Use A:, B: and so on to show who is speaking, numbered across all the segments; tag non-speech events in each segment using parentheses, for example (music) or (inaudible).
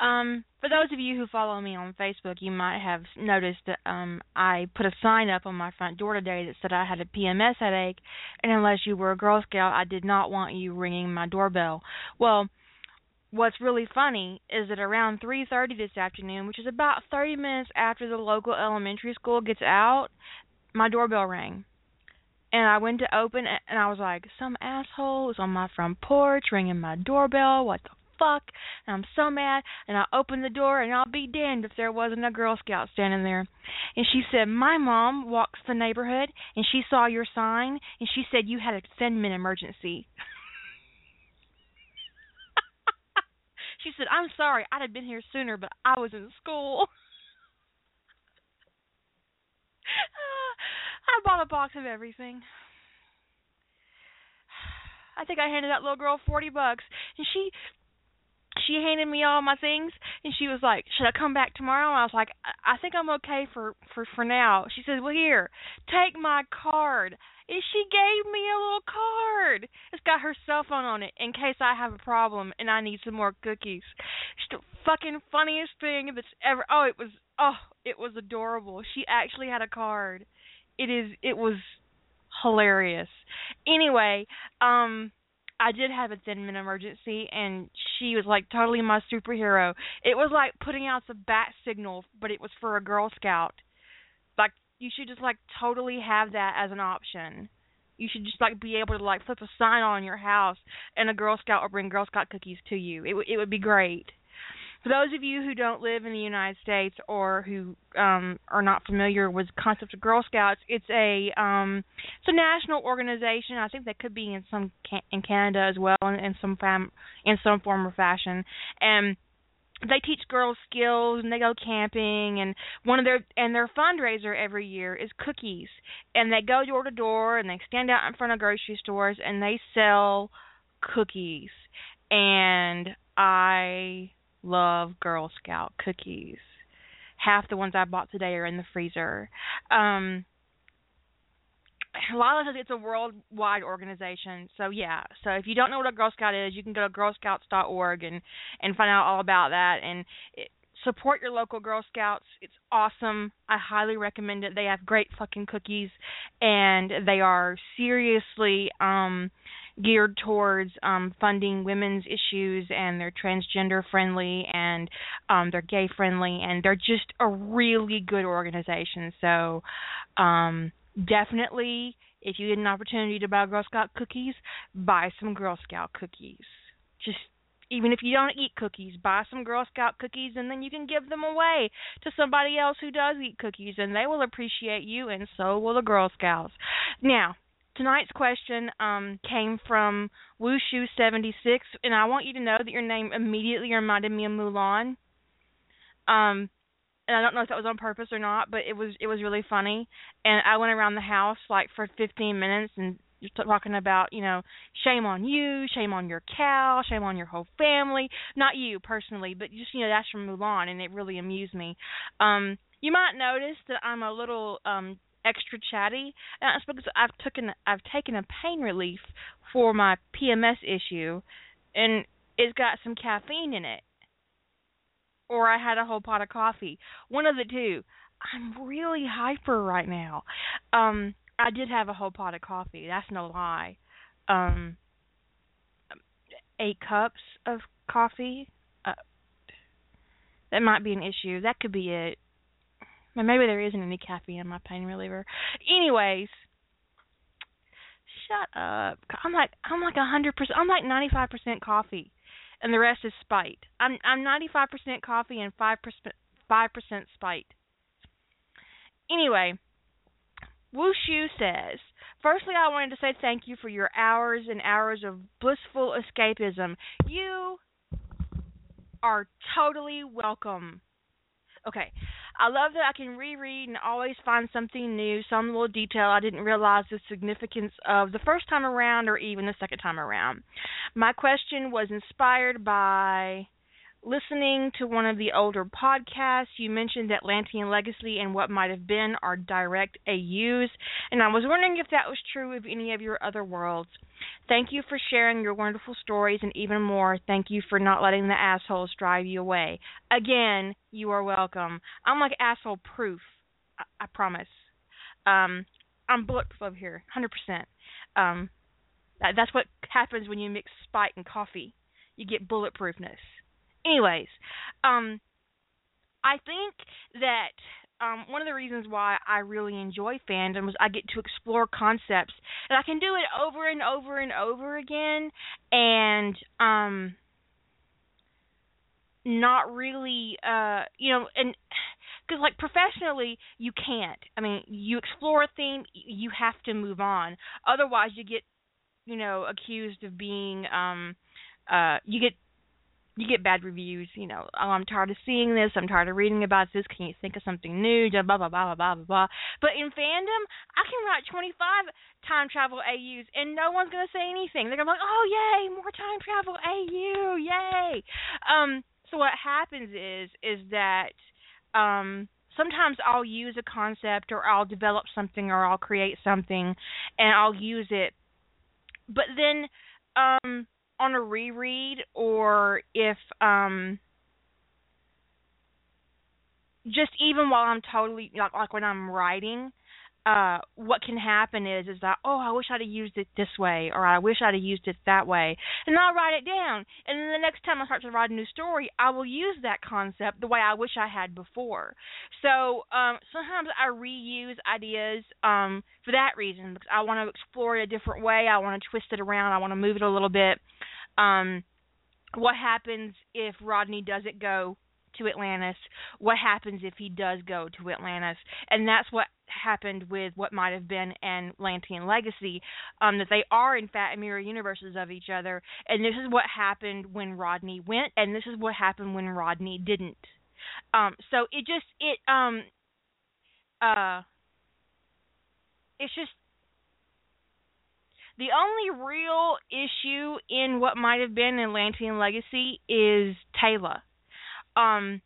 A: Um, for those of you who follow me on Facebook, you might have noticed that um, I put a sign up on my front door today that said I had a PMS headache, and unless you were a Girl Scout, I did not want you ringing my doorbell. Well, what's really funny is that around 3:30 this afternoon, which is about 30 minutes after the local elementary school gets out, my doorbell rang. And I went to open it and I was like, some asshole is on my front porch ringing my doorbell. What the fuck? And I'm so mad. And I opened the door, and I'll be damned if there wasn't a Girl Scout standing there. And she said, My mom walks the neighborhood, and she saw your sign, and she said you had a send-min emergency. (laughs) she said, I'm sorry, I'd have been here sooner, but I was in school. (laughs) I bought a box of everything. (sighs) I think I handed that little girl forty bucks, and she she handed me all my things and she was like, "Should I come back tomorrow?" And I was like, "I think I'm okay for for for now." She said, "Well, here, take my card." And she gave me a little card. It's got her cell phone on it in case I have a problem and I need some more cookies. It's the fucking funniest thing that's ever. Oh, it was. Oh, it was adorable. She actually had a card. It is. It was hilarious. Anyway, um I did have a Thin Mint emergency, and she was like totally my superhero. It was like putting out the bat signal, but it was for a Girl Scout. Like you should just like totally have that as an option. You should just like be able to like flip a sign on your house, and a Girl Scout will bring Girl Scout cookies to you. It w- it would be great. For those of you who don't live in the United States or who um, are not familiar with the concept of Girl Scouts, it's a um, it's a national organization. I think that could be in some in Canada as well, in, in some fam- in some form or fashion, and they teach girls skills and they go camping and one of their and their fundraiser every year is cookies. And they go door to door and they stand out in front of grocery stores and they sell cookies. And I love Girl Scout cookies. Half the ones I bought today are in the freezer. Um Lila says it's a worldwide organization. So yeah. So if you don't know what a Girl Scout is, you can go to girlscouts.org and and find out all about that and it, support your local Girl Scouts. It's awesome. I highly recommend it. They have great fucking cookies and they are seriously um geared towards um, funding women's issues and they're transgender friendly and um, they're gay friendly and they're just a really good organization. So um, definitely, if you get an opportunity to buy Girl Scout cookies, buy some Girl Scout cookies. Just even if you don't eat cookies, buy some Girl Scout cookies and then you can give them away to somebody else who does eat cookies and they will appreciate you and so will the Girl Scouts. Now, tonight's question um, came from Wushu76, and I want you to know that your name immediately reminded me of Mulan. Um, and I don't know if that was on purpose or not, but it was it was really funny. And I went around the house like for 15 minutes and just talking about you know shame on you, shame on your cow, shame on your whole family. Not you personally, but just you know that's from Mulan, and it really amused me. Um, you might notice that I'm a little um extra chatty. And that's because I've taken I've taken a pain relief for my PMS issue, and it's got some caffeine in it. Or I had a whole pot of coffee. One of the two. I'm really hyper right now. Um, I did have a whole pot of coffee. That's no lie. Um, eight cups of coffee. Uh, that might be an issue. That could be it. Maybe there isn't any caffeine in my pain reliever. Anyways, shut up. I'm like I'm like a hundred percent. I'm like ninety five percent coffee, and the rest is spite. I'm I'm ninety five percent coffee and five percent five percent spite. Anyway, Wushu says, Firstly, I wanted to say thank you for your hours and hours of blissful escapism. You are totally welcome. Okay, I love that I can reread and always find something new, some little detail I didn't realize the significance of the first time around or even the second time around. My question was inspired by listening to one of the older podcasts, you mentioned Atlantean Legacy and what might have been are direct AUs, and I was wondering if that was true of any of your other worlds. Thank you for sharing your wonderful stories, and even more, thank you for not letting the assholes drive you away. Again, you are welcome. I'm like asshole proof. I, I promise. Um, I'm bulletproof over here, 100%. Um, that, that's what happens when you mix spite and coffee. You get bulletproofness. Anyways, um, I think that um, one of the reasons why I really enjoy fandom is I get to explore concepts and I can do it over and over and over again and um not really uh you know and (sighs) because like professionally you can't. I mean you explore a theme you have to move on. Otherwise you get you know accused of being um uh you get you get bad reviews, you know, oh, I'm tired of seeing this, I'm tired of reading about this, can you think of something new, blah, blah, blah, blah, blah, blah, blah. But in fandom, I can write 25 time travel AUs and no one's going to say anything. They're going to be like, oh, yay, more time travel AU, yay. Um, so what happens is, is that, um, sometimes I'll use a concept or I'll develop something or I'll create something and I'll use it. But then, um, on a reread or if um just even while I'm totally like, like when I'm writing, uh what can happen is is that oh I wish I'd have used it this way or I wish I'd have used it that way and I'll write it down and then the next time I start to write a new story I will use that concept the way I wish I had before. So um sometimes I reuse ideas um for that reason because I want to explore it a different way, I want to twist it around, I want to move it a little bit. Um, what happens if Rodney doesn't go to Atlantis? What happens if he does go to Atlantis? And that's what happened with what might have been an Atlantean legacy, um, that they are in fact mirror universes of each other. And this is what happened when Rodney went, and this is what happened when Rodney didn't. Um, so it just it um uh it's just the only real issue in what might have been Atlantean Legacy is Taylor. Um,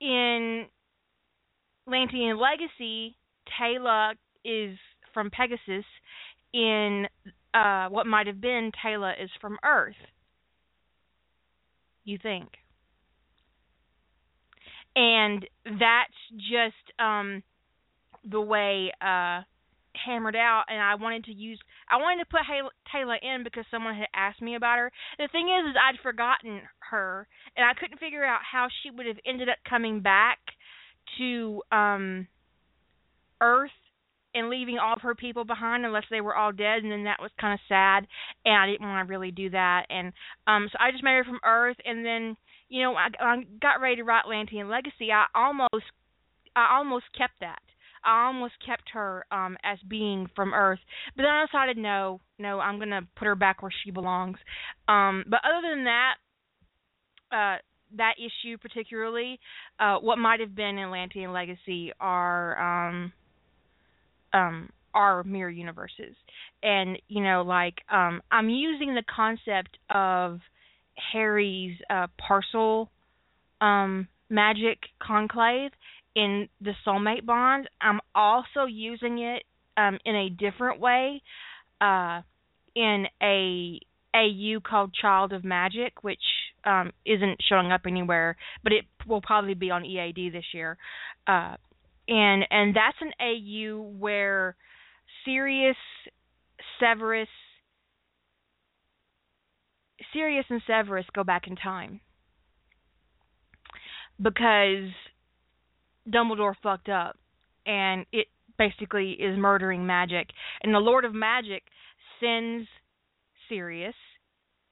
A: in Atlantean Legacy, Taylor is from Pegasus. In uh, what might have been Taylor is from Earth. You think? And that's just um, the way uh, hammered out and I wanted to use I wanted to put Taylor in because someone had asked me about her. The thing is is I'd forgotten her and I couldn't figure out how she would have ended up coming back to um Earth and leaving all of her people behind unless they were all dead and then that was kind of sad and I didn't want to really do that and um so I just made her from Earth and then you know I, I got ready to write Atlantean Legacy I almost I almost kept that I almost kept her um as being from Earth, but then I decided no, no, I'm gonna put her back where she belongs. Um, but other than that, uh, that issue particularly, uh, what might have been Atlantean Legacy are um um are mirror universes, and you know like um I'm using the concept of Harry's uh, parsel um magic conclave in the soulmate bond. I'm also using it um, in a different way uh, in a AU called Child of Magic, which um, isn't showing up anywhere, but it will probably be on EAD this year. Uh, and and that's an AU where Sirius, Severus, Sirius and Severus go back in time because Dumbledore fucked up, and it basically is murdering magic. And the Lord of Magic sends Sirius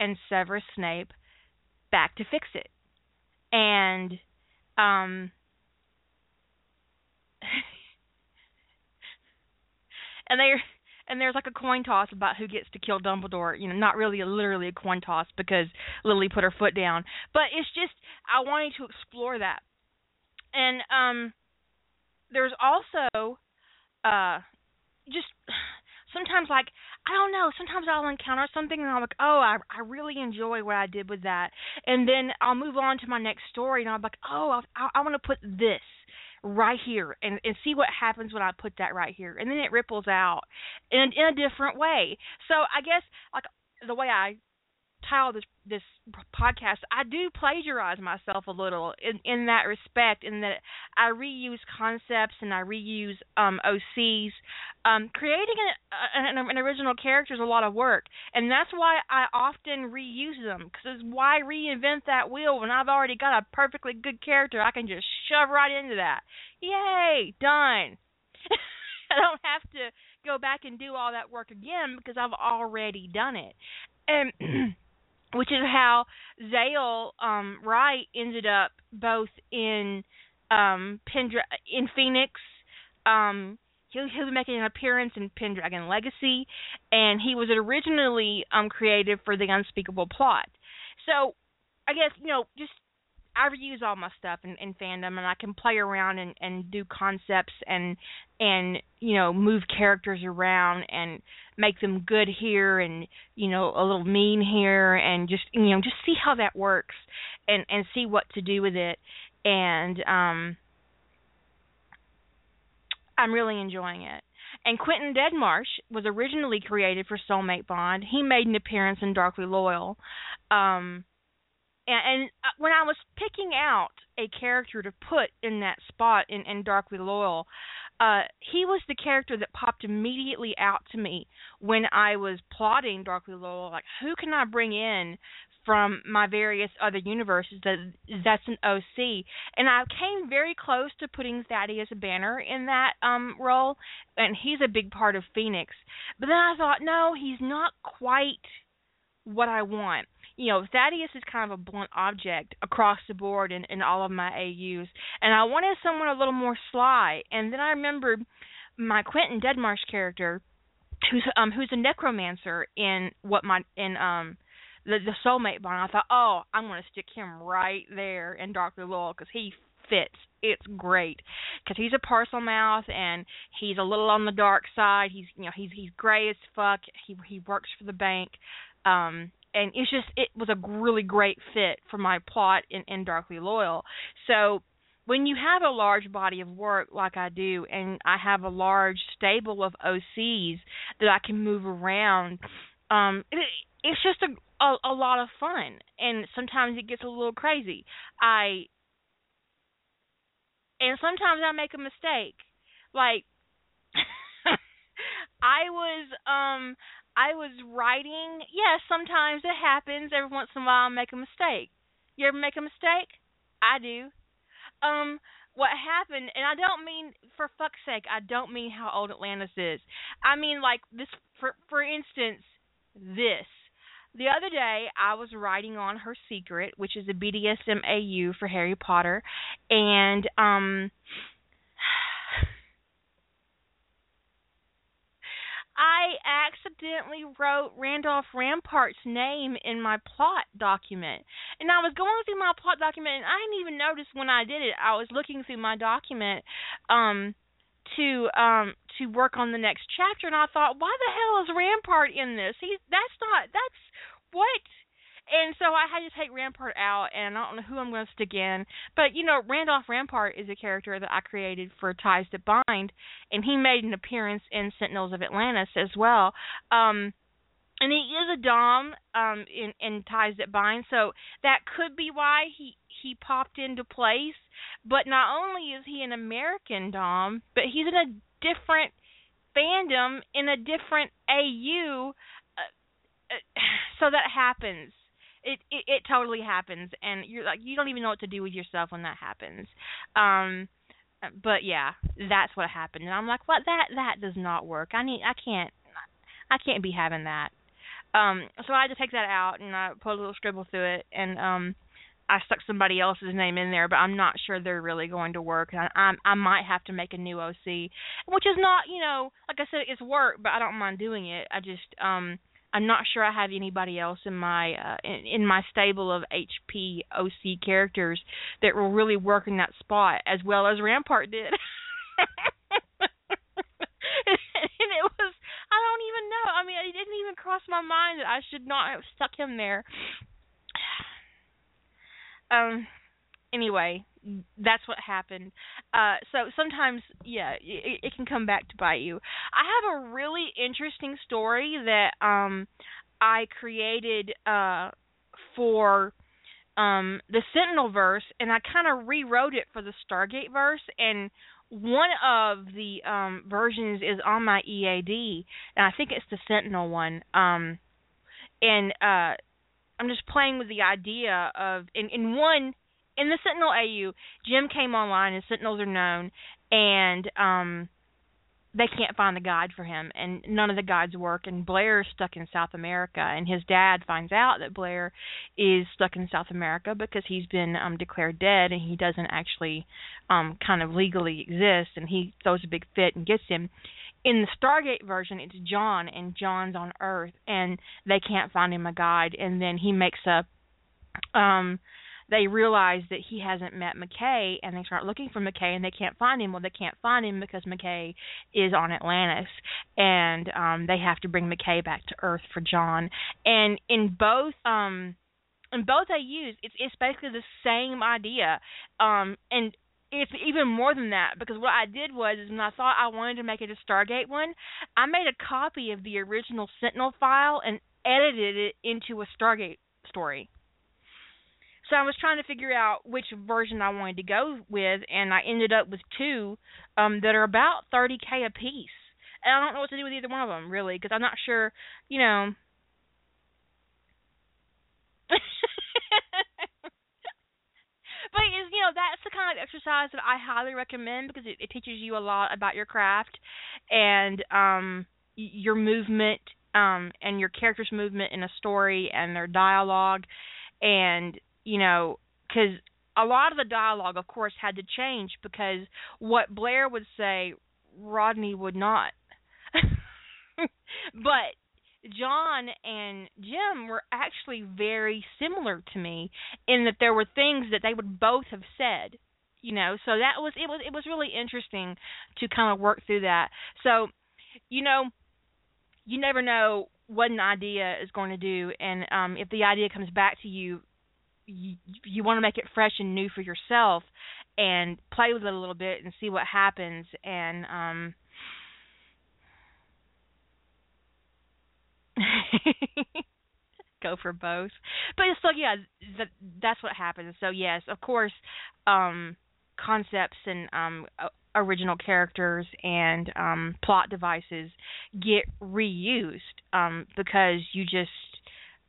A: and Severus Snape back to fix it. And um (laughs) and they and there's like a coin toss about who gets to kill Dumbledore. You know, not really a, literally a coin toss because Lily put her foot down, but it's just I wanted to explore that and um, there's also uh, just sometimes like I don't know, sometimes I'll encounter something and I'm like, oh, I I really enjoy what I did with that, and then I'll move on to my next story and I'm like, oh, I I want to put this right here and and see what happens when I put that right here, and then it ripples out in in a different way. So I guess like the way I title this this podcast, I do plagiarize myself a little in in that respect, in that I reuse concepts and I reuse um, OCs. Um, creating an, an, an original character is a lot of work, and that's why I often reuse them. Because why reinvent that wheel when I've already got a perfectly good character? I can just shove right into that. Yay, done. (laughs) I don't have to go back and do all that work again because I've already done it. And (clears throat) which is how Zale um, Wright ended up both in um, Pendra- in Phoenix. Um, he he'll be making an appearance in Pendragon Legacy, and he was originally um, created for the Unspeakable Plot. So, I guess you know just I reuse all my stuff in, in fandom, and I can play around and, and do concepts and and you know move characters around and make them good here and you know a little mean here and just you know just see how that works and and see what to do with it and um I'm really enjoying it. And Quentin Deadmarsh was originally created for Soulmate Bond. He made an appearance in Darkly Loyal. Um and, and uh, when I was picking out a character to put in that spot in, in Darkly Loyal, uh, he was the character that popped immediately out to me when I was plotting Darkly Loyal. Like, who can I bring in from my various other universes that that's an OC? And I came very close to putting Thaddeus Banner in that um role, and he's a big part of Phoenix. But then I thought, no, he's not quite what I want you know, Thaddeus is kind of a blunt object across the board in, in all of my AUs, and I wanted someone a little more sly. And then I remembered my Quentin Deadmarsh character, who's um who's a necromancer in what my in um the the soulmate bond. I thought, oh, I'm to stick him right there in Darkly Loyal because he fits. It's great because he's a Parselmouth and he's a little on the dark side. He's you know he's he's gray as fuck. He he works for the bank. Um, and it's just it was a really great fit for my plot in, in Darkly Loyal. So when you have a large body of work like I do, and I have a large stable of OCs that I can move around, um, it, it's just a, a a lot of fun. And sometimes it gets a little crazy. I and sometimes I make a mistake. Like (laughs) I was um I was writing. Yes, sometimes it happens. Every once in a while, I make a mistake. You ever make a mistake? I do. Um, what happened, and I don't mean for fuck's sake, I don't mean how old Atlantis is. I mean like this. For for instance, this. The other day, I was writing on her secret, which is a BDSM AU for Harry Potter, and um I accidentally wrote Randolph Rampart's name in my plot document. And I was going through my plot document and I didn't even notice when I did it. I was looking through my document um to um to work on the next chapter and I thought, why the hell is Rampart in this? He that's not that's what and so I had to take Rampart out, and I don't know who I'm going to stick in. But you know, Randolph Rampart is a character that I created for Ties That Bind, and he made an appearance in Sentinels of Atlantis as well. Um, and he is a Dom um, in, in Ties That Bind, so that could be why he he popped into place. But not only is he an American Dom, but he's in a different fandom in a different AU. Uh, uh, (sighs) so that happens it, it it totally happens and you're like you don't even know what to do with yourself when that happens um but yeah that's what happened and i'm like what that that does not work i need i can't i can't be having that um so i had to take that out and i put a little scribble through it and um I stuck somebody else's name in there, but I'm not sure they're really going to work. I I, I might have to make a new OC, which is not, you know, like I said, it's work, but I don't mind doing it. I just um I'm not sure I have anybody else in my uh, in, in my stable of HP OC characters that will really work in that spot as well as Rampart did. (laughs) and it was I don't crossed my mind that I should not have stuck him there. (sighs) Um. Anyway, that's what happened. Uh, so sometimes, yeah, it, it can come back to bite you. I have a really interesting story that um I created uh for um the Sentinel verse, and I kind of rewrote it for the Stargate verse, and one of the um versions is on my EAD, and I think it's the Sentinel one. Um, and uh, I'm just playing with the idea of in in one in the Sentinel AU, Jim came online and Sentinels are known, and um they can't find a guide for him and none of the guides work and Blair is stuck in South America and his dad finds out that Blair is stuck in South America because he's been um declared dead and he doesn't actually um kind of legally exist and he throws a big fit and gets him. In the Stargate version it's John and John's on Earth and they can't find him a guide and then he makes a um they realize that he hasn't met McKay and they start looking for McKay and they can't find him. Well, they can't find him because McKay is on Atlantis and um they have to bring McKay back to Earth for John. And in both um in both AUs it's it's basically the same idea. Um and it's even more than that because what I did was is when I thought I wanted to make it a Stargate one, I made a copy of the original Sentinel file and edited it into a Stargate story. So I was trying to figure out which version I wanted to go with, and I ended up with two um, that are about 30k a piece. And I don't know what to do with either one of them really, because I'm not sure, you know. (laughs) but is you know that's the kind of exercise that I highly recommend because it, it teaches you a lot about your craft and um your movement um and your character's movement in a story and their dialogue and you know, because a lot of the dialogue, of course, had to change because what Blair would say, Rodney would not. (laughs) but John and Jim were actually very similar to me in that there were things that they would both have said. You know, so that was it was it was really interesting to kind of work through that. So, you know, you never know what an idea is going to do and um if the idea comes back to you you, you want to make it fresh and new for yourself and play with it a little bit and see what happens. And um (laughs) go for both. But so yeah that that's what happens. So yes of course um concepts and um original characters and um plot devices get reused um because you just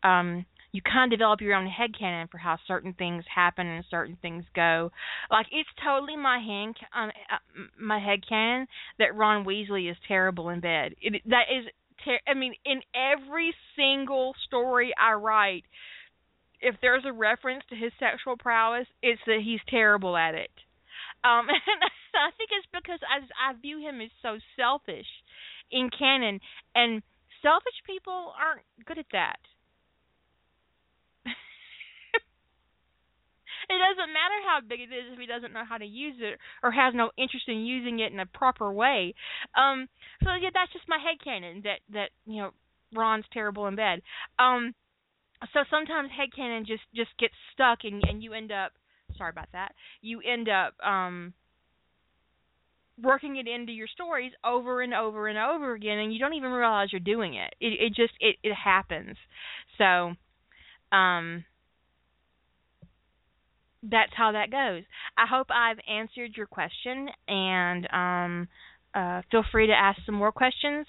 A: um you kind of develop your own head canon for how certain things happen and certain things go. Like it's totally my hand um, uh, my head canon that Ron Weasley is terrible in bed. It, that is ter- I mean in every single story I write if there's a reference to his sexual prowess, it's that he's terrible at it. Um (laughs) and I think it's because I I view him as so selfish in canon and selfish people aren't good at that it doesn't matter how big it is if he doesn't know how to use it or has no interest in using it in a proper way. Um so yeah, that's just my head canon that that, you know, Ron's terrible in bed. Um so sometimes head canon just just gets stuck and and you end up sorry about that. You end up um working it into your stories over and over and over again and you don't even realize you're doing it. It it just it it happens. So um that's how that goes. I hope I've answered your question, and um, uh, feel free to ask some more questions.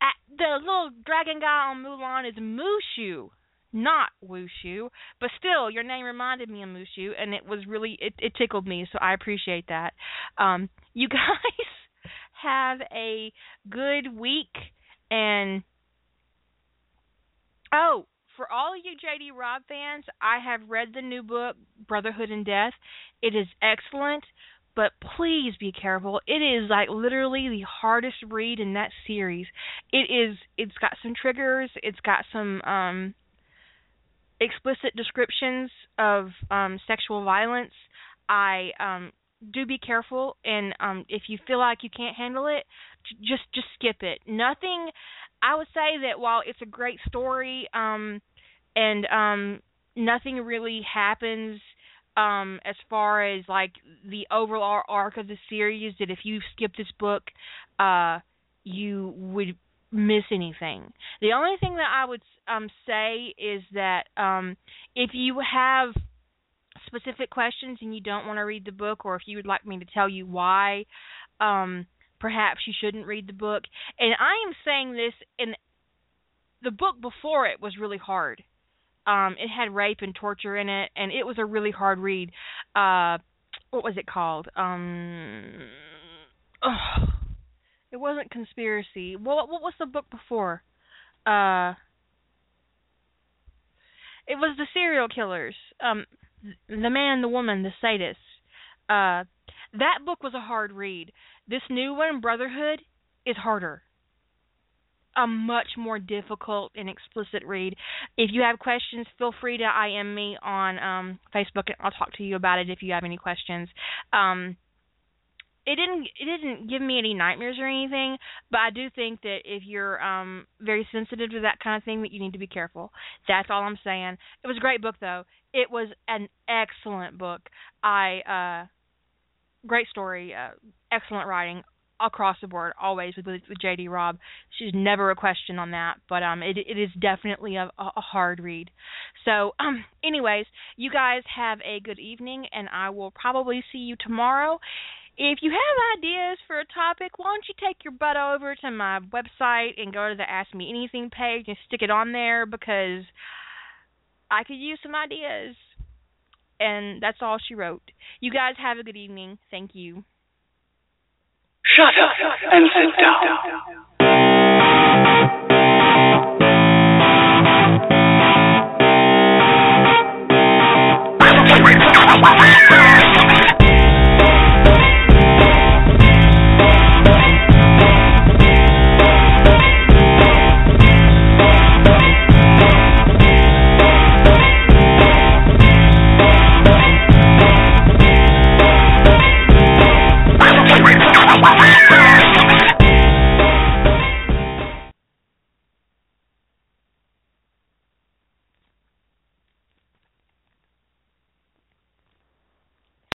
A: At the little dragon guy on Mulan is Mushu, not Wushu, but still, your name reminded me of Mushu, and it was really it, it tickled me, so I appreciate that. Um, you (laughs) guys have a good week, and oh, for all you JD Robb fans, I have read the new book, Brotherhood in Death. It is excellent, but please be careful. It is like literally the hardest read in that series. It is it's got some triggers, it's got some um explicit descriptions of um sexual violence. I um do be careful and um if you feel like you can't handle it, just just skip it. Nothing I would say that while it's a great story, um, and um, nothing really happens um as far as like the overall arc of the series that if you skip this book uh you would miss anything. The only thing that I would um say is that um if you have specific questions and you don't want to read the book or if you would like me to tell you why um perhaps you shouldn't read the book. And I am saying this in the book before it was really hard. Um it had rape and torture in it and it was a really hard read. Uh what was it called? Um oh, it wasn't conspiracy. What what was the book before? Uh it was the serial killers. Um the man, the woman, the sadist. Uh, that book was a hard read. This new one, Brotherhood, is harder. A much more difficult and explicit read. If you have questions, feel free to IM me on um, Facebook, and I'll talk to you about it if you have any questions. Um, it didn't it didn't give me any nightmares or anything, but I do think that if you're um very sensitive to that kind of thing that you need to be careful. That's all I'm saying. It was a great book though. It was an excellent book. I uh great story, uh, excellent writing across the board always with, with JD Robb. She's never a question on that, but um it it is definitely a, a hard read. So um anyways, you guys have a good evening and I will probably see you tomorrow. If you have ideas for a topic, why don't you take your butt over to my website and go to the Ask Me Anything page and stick it on there because I could use some ideas. And that's all she wrote. You guys have a good evening. Thank you.
B: Shut up and sit down.